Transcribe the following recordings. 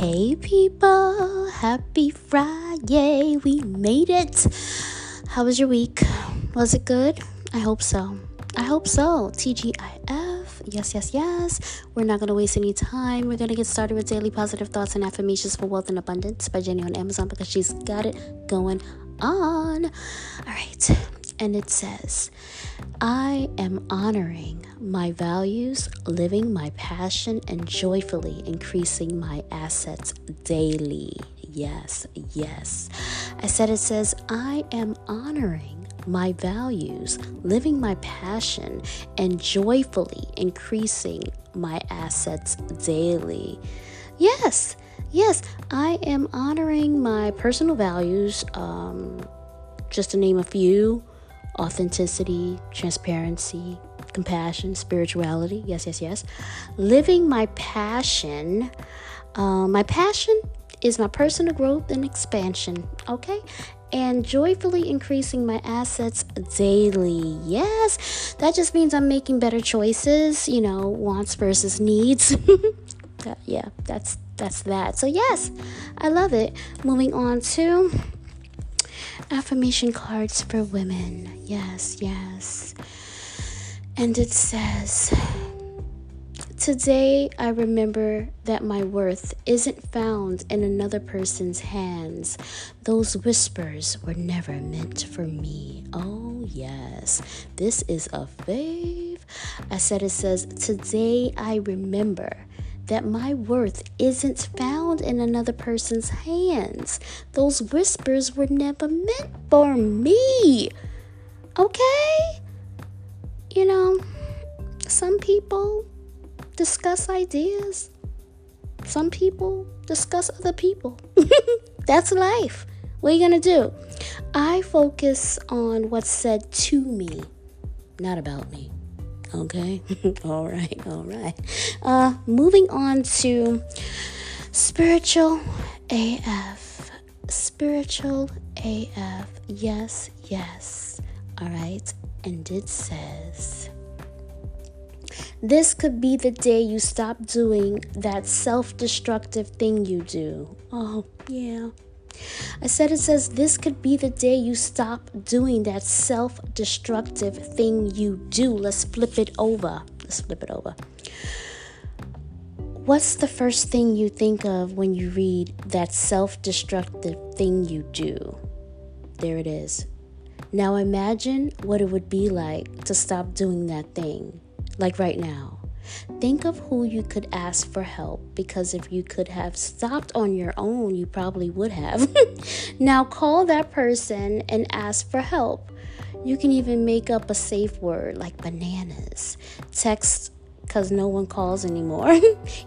Hey people, happy Friday. We made it. How was your week? Was it good? I hope so. I hope so. TGIF. Yes, yes, yes. We're not going to waste any time. We're going to get started with daily positive thoughts and affirmations for wealth and abundance by Jenny on Amazon because she's got it going on. All right. And it says, I am honoring my values, living my passion, and joyfully increasing my assets daily. Yes, yes. I said it says, I am honoring my values, living my passion, and joyfully increasing my assets daily. Yes, yes, I am honoring my personal values, um, just to name a few authenticity, transparency, compassion, spirituality. Yes, yes, yes. Living my passion. Uh, my passion is my personal growth and expansion. Okay. And joyfully increasing my assets daily. Yes, that just means I'm making better choices, you know, wants versus needs. yeah, that's that's that. So yes, I love it. Moving on to affirmation cards for women. Yes, yes. And it says, Today I remember that my worth isn't found in another person's hands. Those whispers were never meant for me. Oh, yes. This is a fave. I said it says, Today I remember that my worth isn't found in another person's hands. Those whispers were never meant for me. Okay? You know, some people discuss ideas, some people discuss other people. That's life. What are you going to do? I focus on what's said to me, not about me. Okay. all right. All right. Uh, moving on to spiritual AF. Spiritual AF. Yes. Yes. All right. And it says. This could be the day you stop doing that self destructive thing you do. Oh, yeah. I said it says this could be the day you stop doing that self destructive thing you do. Let's flip it over. Let's flip it over. What's the first thing you think of when you read that self destructive thing you do? There it is. Now imagine what it would be like to stop doing that thing, like right now. Think of who you could ask for help because if you could have stopped on your own, you probably would have. now call that person and ask for help. You can even make up a safe word like bananas. Text because no one calls anymore.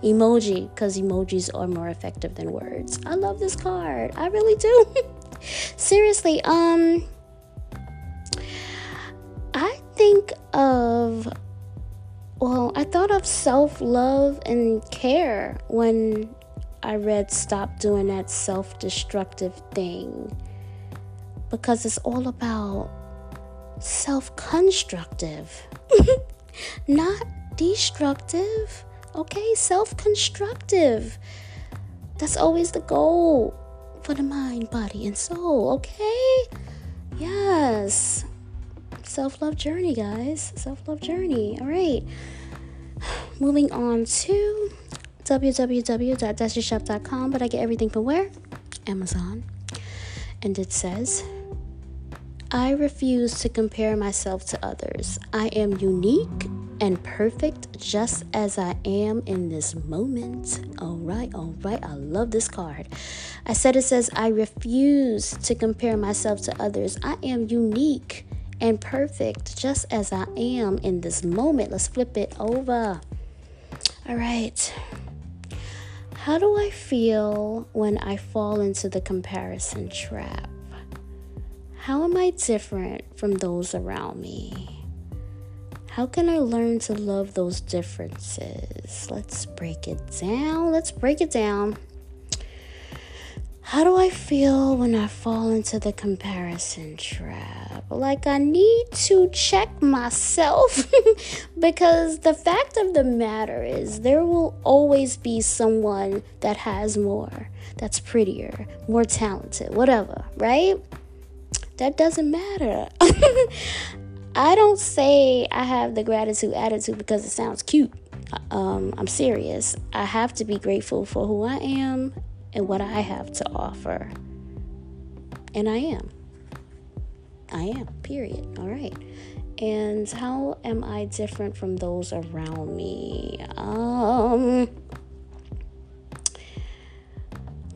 Emoji because emojis are more effective than words. I love this card. I really do. Seriously, um I think of well, I thought of self love and care when I read Stop Doing That Self Destructive Thing because it's all about self constructive, not destructive. Okay, self constructive. That's always the goal for the mind, body, and soul. Okay? Yes self love journey, guys. Self love journey. All right. Moving on to www.dashishop.com, but I get everything from where? Amazon. And it says, I refuse to compare myself to others. I am unique and perfect just as I am in this moment. All right, all right. I love this card. I said it says, I refuse to compare myself to others. I am unique and perfect just as I am in this moment. Let's flip it over. All right. How do I feel when I fall into the comparison trap? How am I different from those around me? How can I learn to love those differences? Let's break it down. Let's break it down. How do I feel when I fall into the comparison trap? Like, I need to check myself because the fact of the matter is, there will always be someone that has more, that's prettier, more talented, whatever, right? That doesn't matter. I don't say I have the gratitude attitude because it sounds cute. Um, I'm serious. I have to be grateful for who I am and what I have to offer. And I am. I am, period. All right. And how am I different from those around me? Um,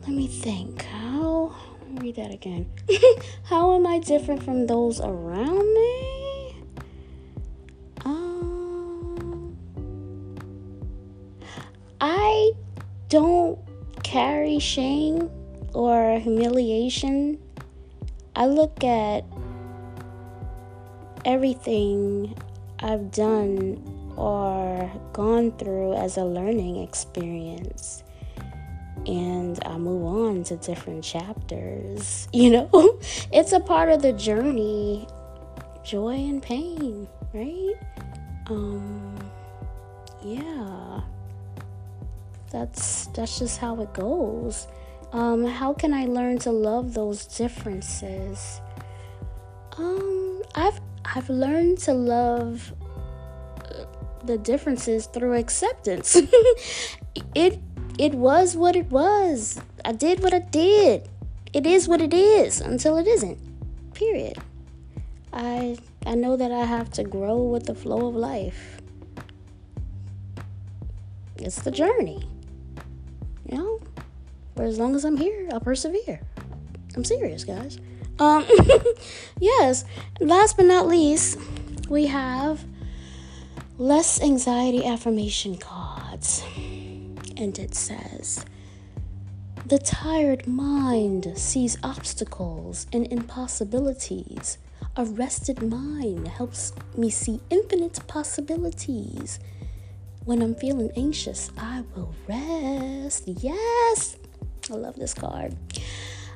let me think. How, read that again. how am I different from those around me? Um, I don't carry shame or humiliation. I look at everything I've done or gone through as a learning experience. And I move on to different chapters. You know, it's a part of the journey, joy and pain, right? Um, yeah, that's that's just how it goes. Um, how can I learn to love those differences? Um, I've I've learned to love uh, the differences through acceptance. it it was what it was. I did what I did. It is what it is until it isn't. Period. I I know that I have to grow with the flow of life. It's the journey. You know? For as long as I'm here, I'll persevere. I'm serious, guys. Um, yes, last but not least, we have less anxiety affirmation cards. And it says, The tired mind sees obstacles and impossibilities. A rested mind helps me see infinite possibilities. When I'm feeling anxious, I will rest. Yes, I love this card.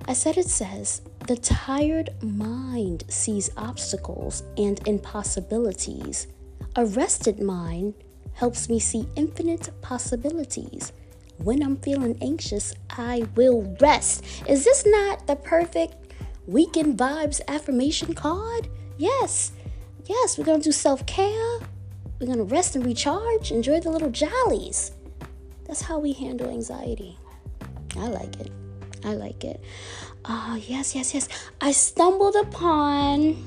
I said it says, the tired mind sees obstacles and impossibilities. A rested mind helps me see infinite possibilities. When I'm feeling anxious, I will rest. Is this not the perfect weekend vibes affirmation card? Yes. Yes, we're going to do self care. We're going to rest and recharge, enjoy the little jollies. That's how we handle anxiety. I like it. I like it. Oh, yes, yes, yes. I stumbled upon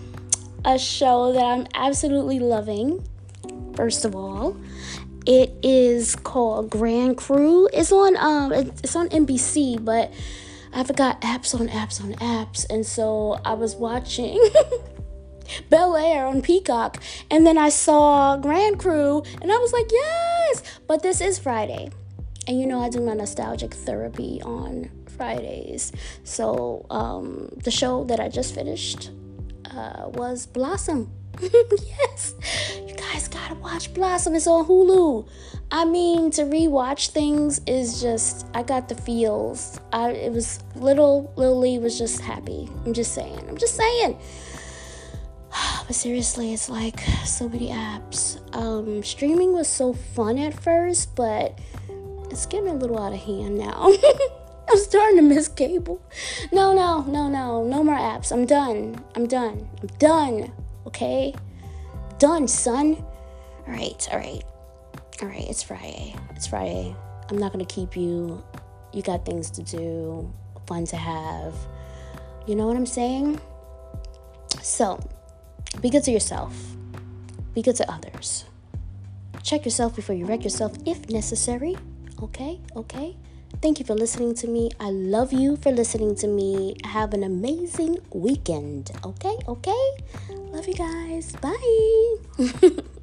a show that I'm absolutely loving. First of all, it is called Grand Crew. It's on um it's on NBC, but I forgot apps on apps on apps, and so I was watching Bel Air on Peacock, and then I saw Grand Crew, and I was like, yes. But this is Friday, and you know I do my nostalgic therapy on Fridays. So um, the show that I just finished uh, was Blossom. yes, you guys gotta watch Blossom. It's on Hulu. I mean, to rewatch things is just I got the feels. I it was little Lily was just happy. I'm just saying. I'm just saying. But seriously, it's like so many apps. Um, streaming was so fun at first, but it's getting a little out of hand now. I'm starting to miss cable. No, no, no, no. No more apps. I'm done. I'm done. I'm done. Okay? Done, son. All right, all right. All right, it's Friday. It's Friday. I'm not going to keep you. You got things to do, fun to have. You know what I'm saying? So, be good to yourself, be good to others. Check yourself before you wreck yourself if necessary. Okay? Okay? Thank you for listening to me. I love you for listening to me. Have an amazing weekend. Okay? Okay? Love you guys. Bye.